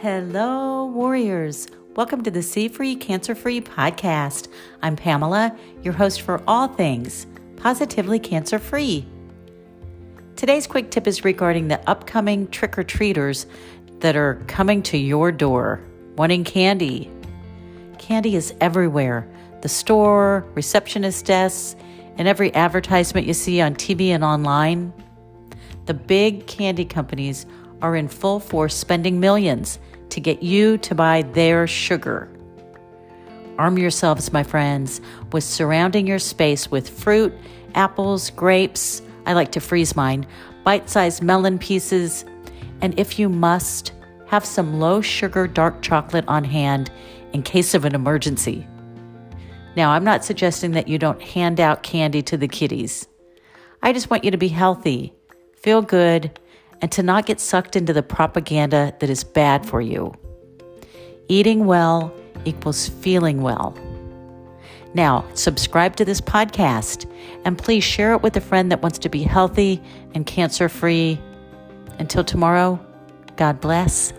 Hello, warriors. Welcome to the C Free Cancer Free podcast. I'm Pamela, your host for all things positively cancer free. Today's quick tip is regarding the upcoming trick or treaters that are coming to your door wanting candy. Candy is everywhere the store, receptionist desks, and every advertisement you see on TV and online. The big candy companies are in full force spending millions to get you to buy their sugar. Arm yourselves, my friends, with surrounding your space with fruit, apples, grapes. I like to freeze mine, bite sized melon pieces, and if you must, have some low sugar dark chocolate on hand in case of an emergency. Now, I'm not suggesting that you don't hand out candy to the kiddies. I just want you to be healthy, feel good, and to not get sucked into the propaganda that is bad for you. Eating well equals feeling well. Now, subscribe to this podcast and please share it with a friend that wants to be healthy and cancer free. Until tomorrow, God bless